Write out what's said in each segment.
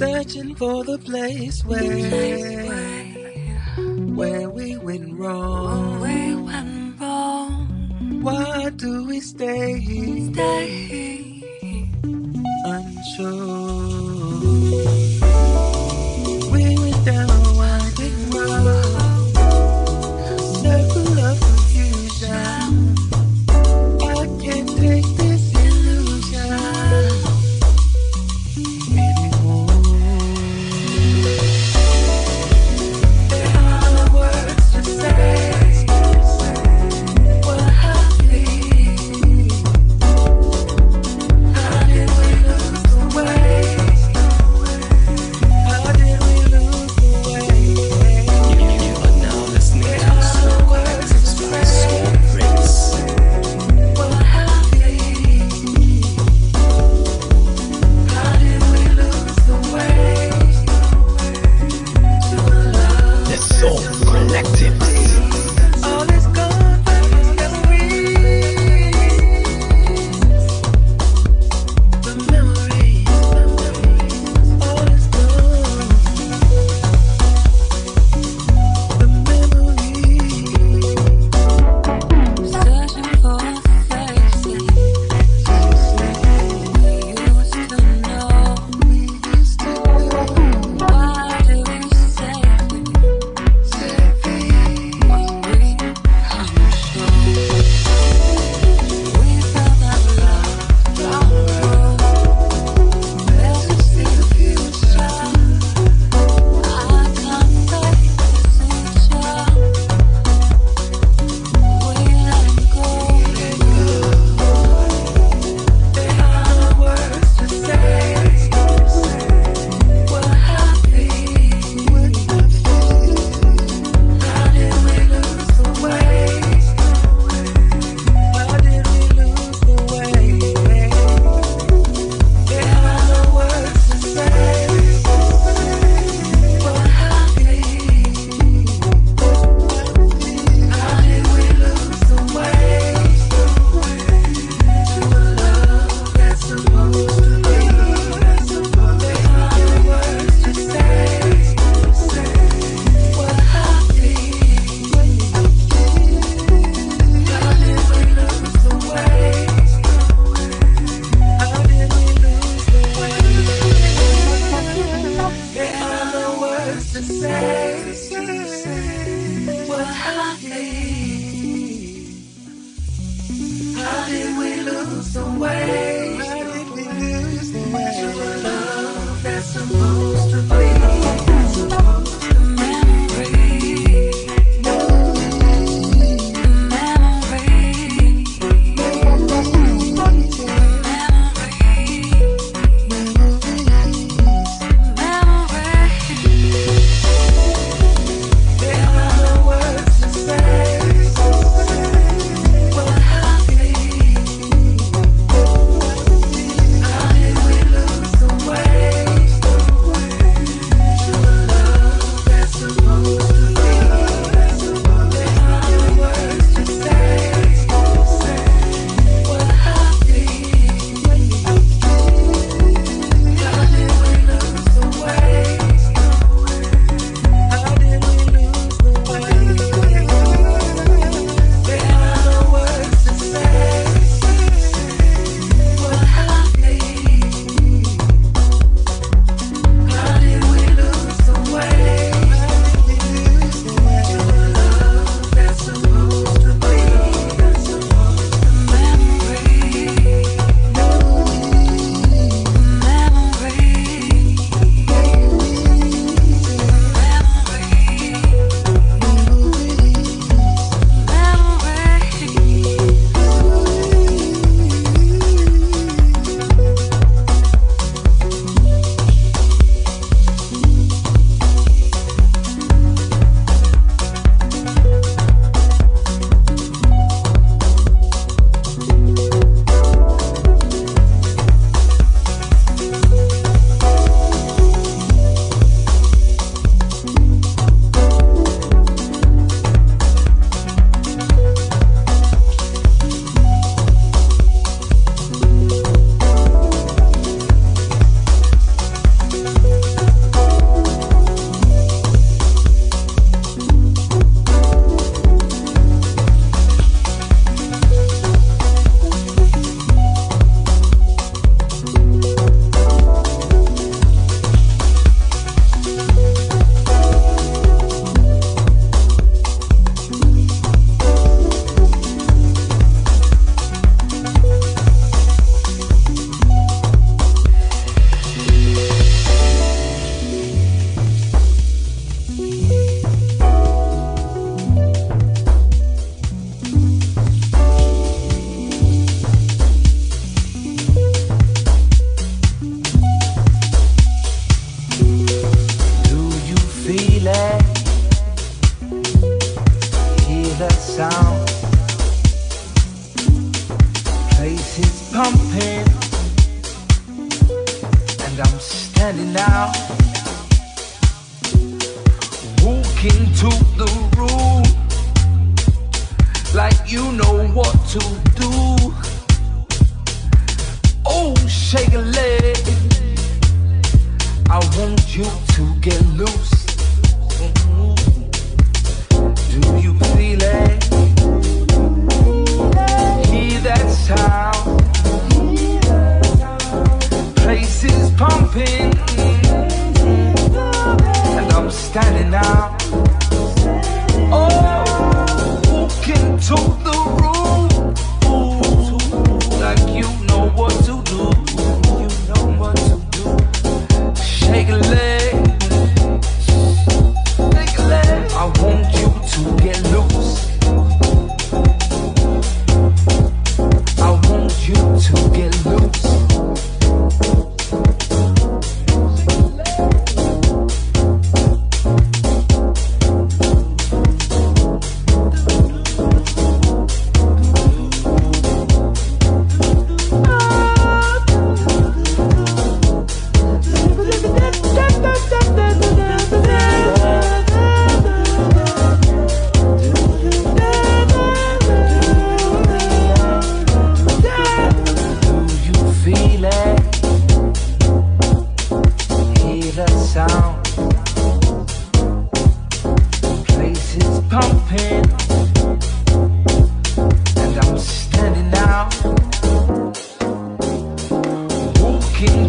Searching for the place where where we went wrong. We went wrong. Why do we stay Stay unsure?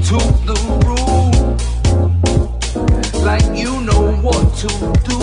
To the room, like you know what to do.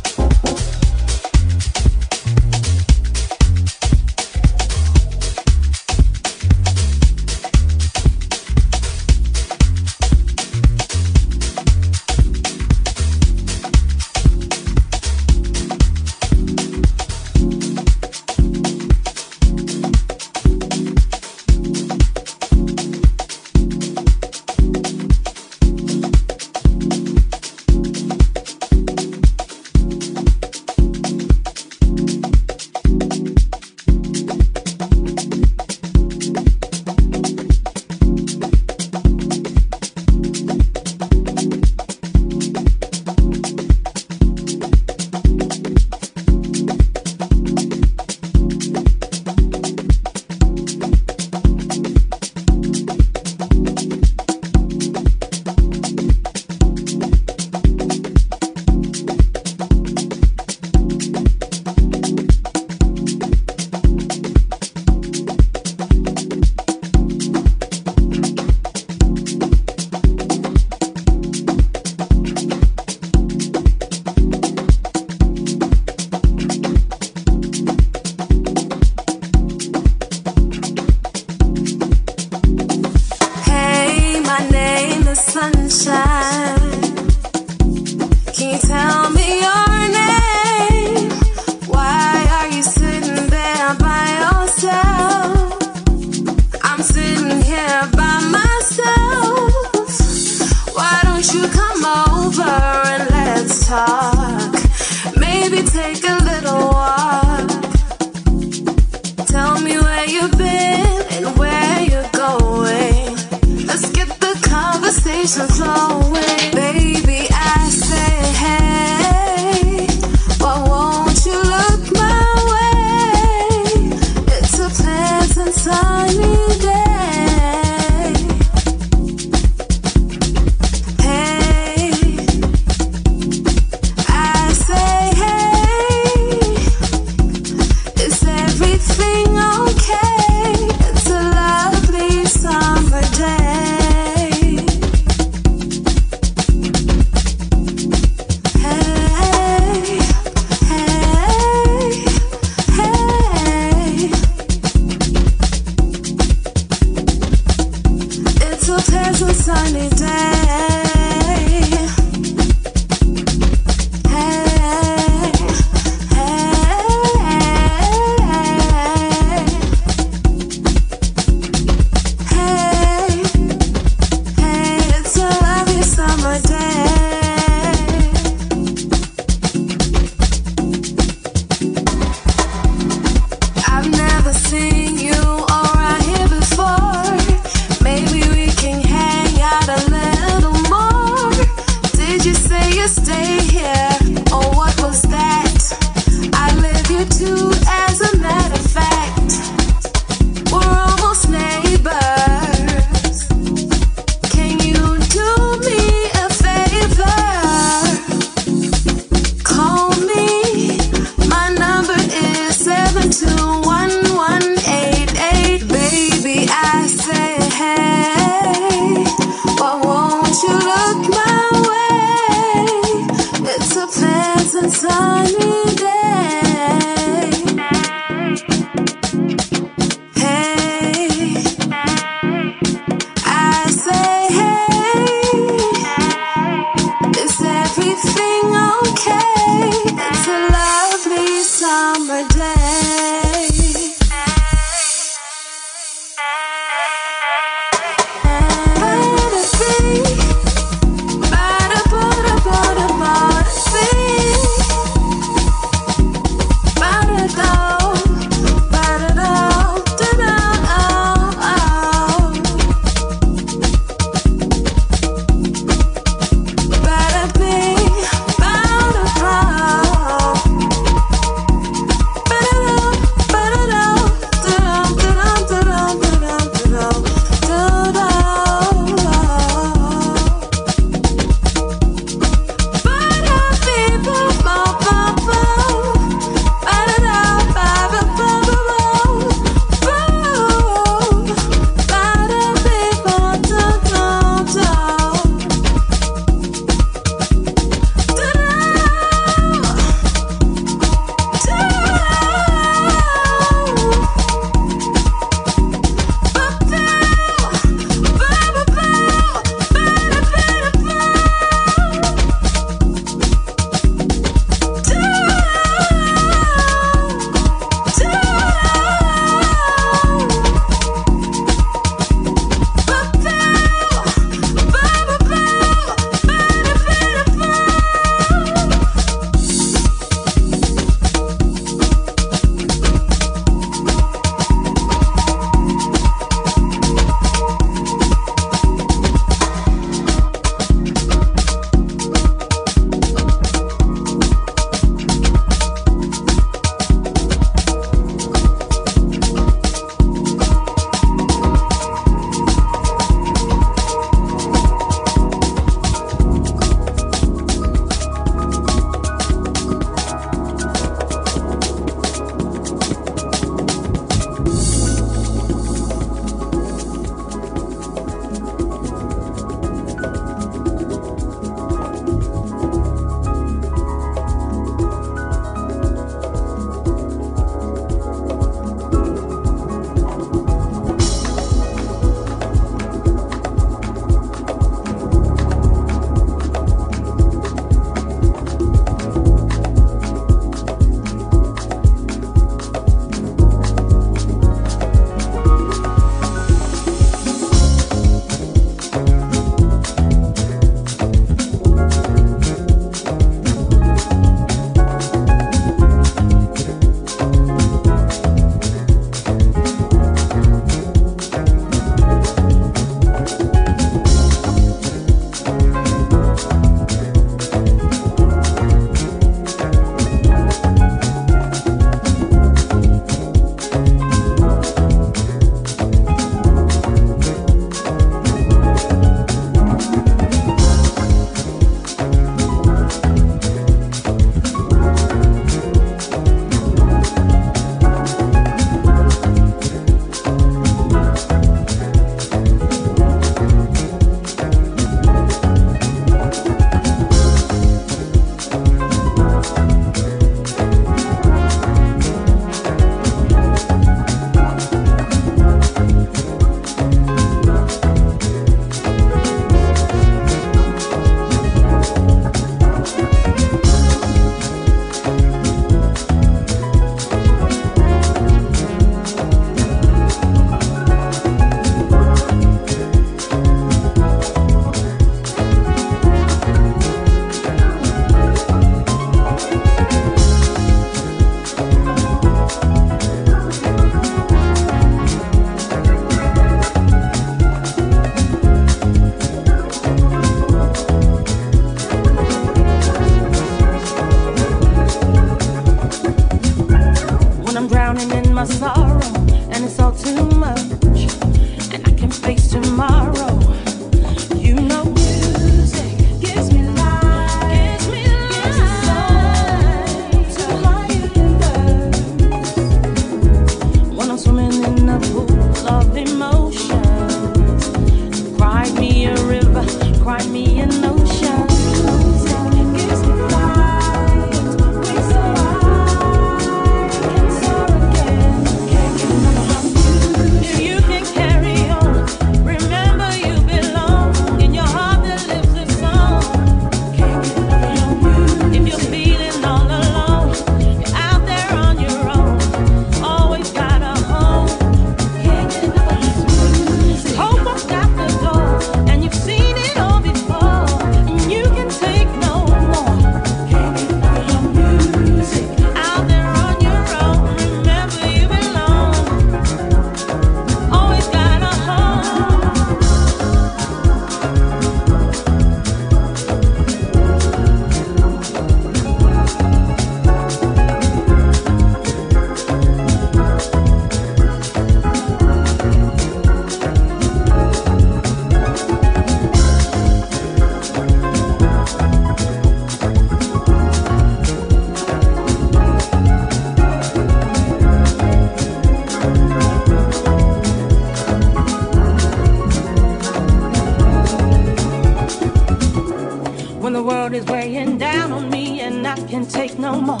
I can take no more.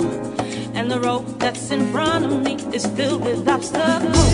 And the road that's in front of me is filled with obstacles.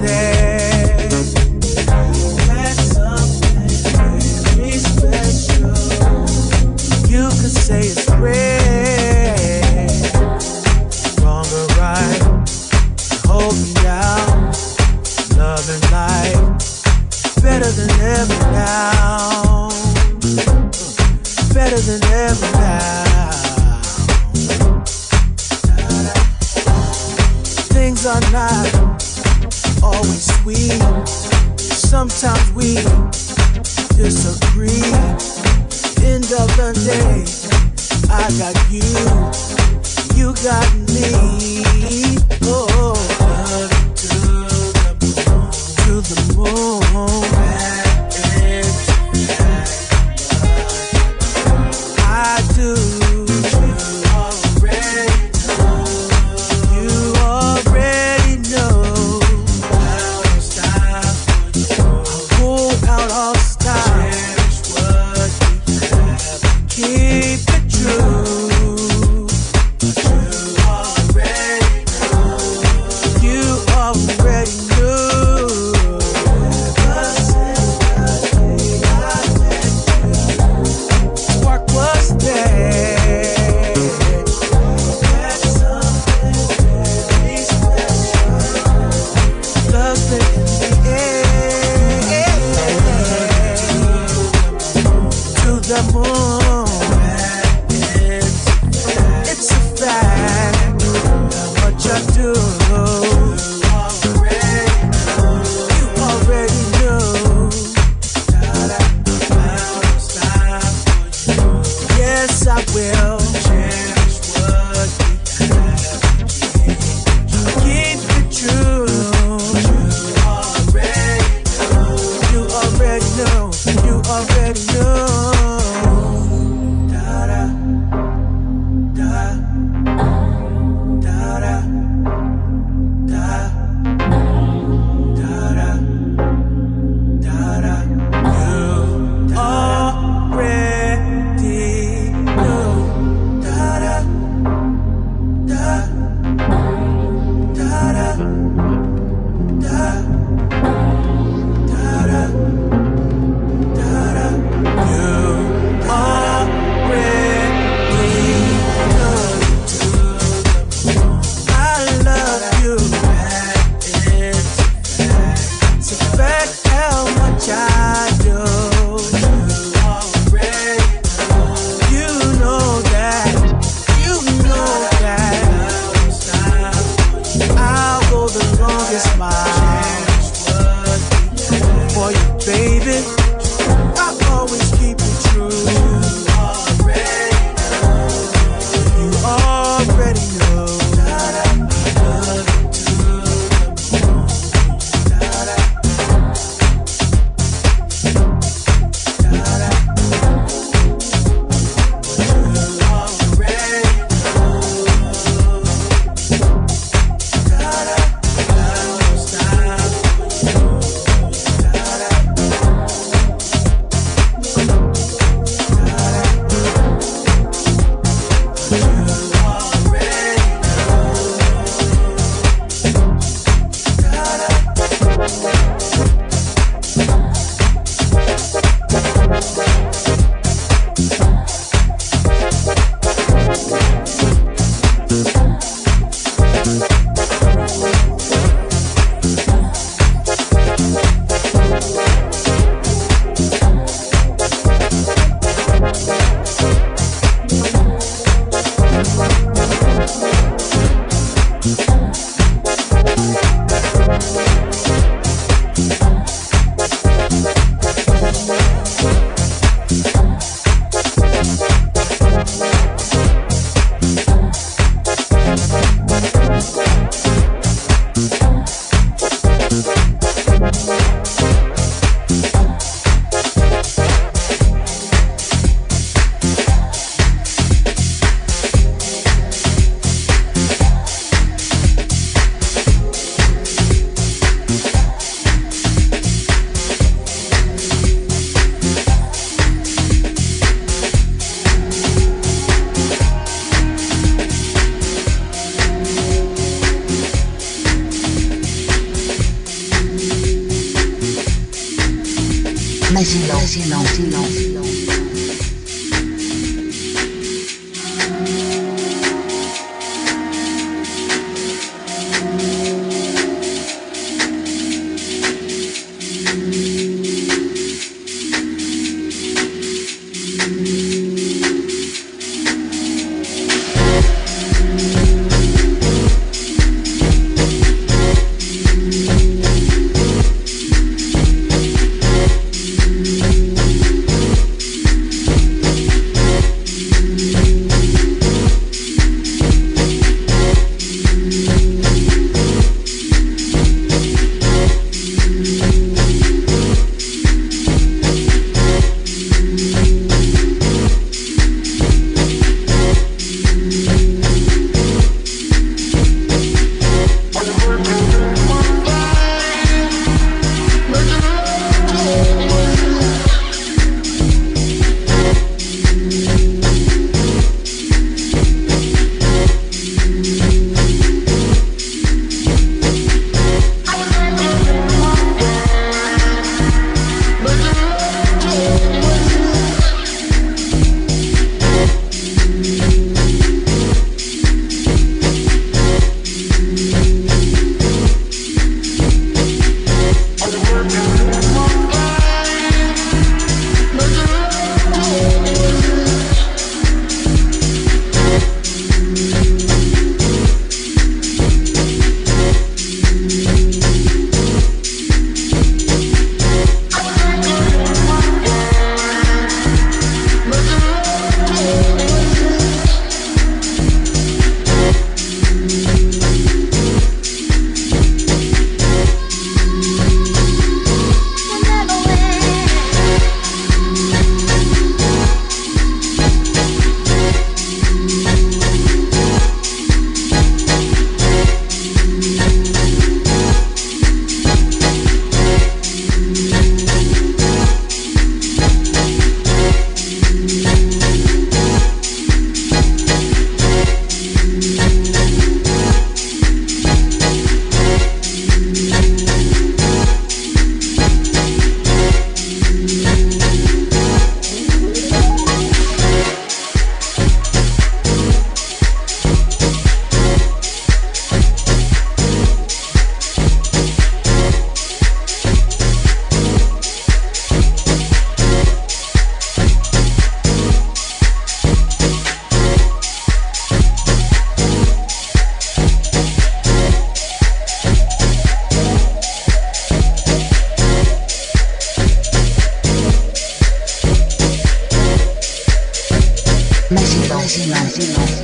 There. máxima. máxima.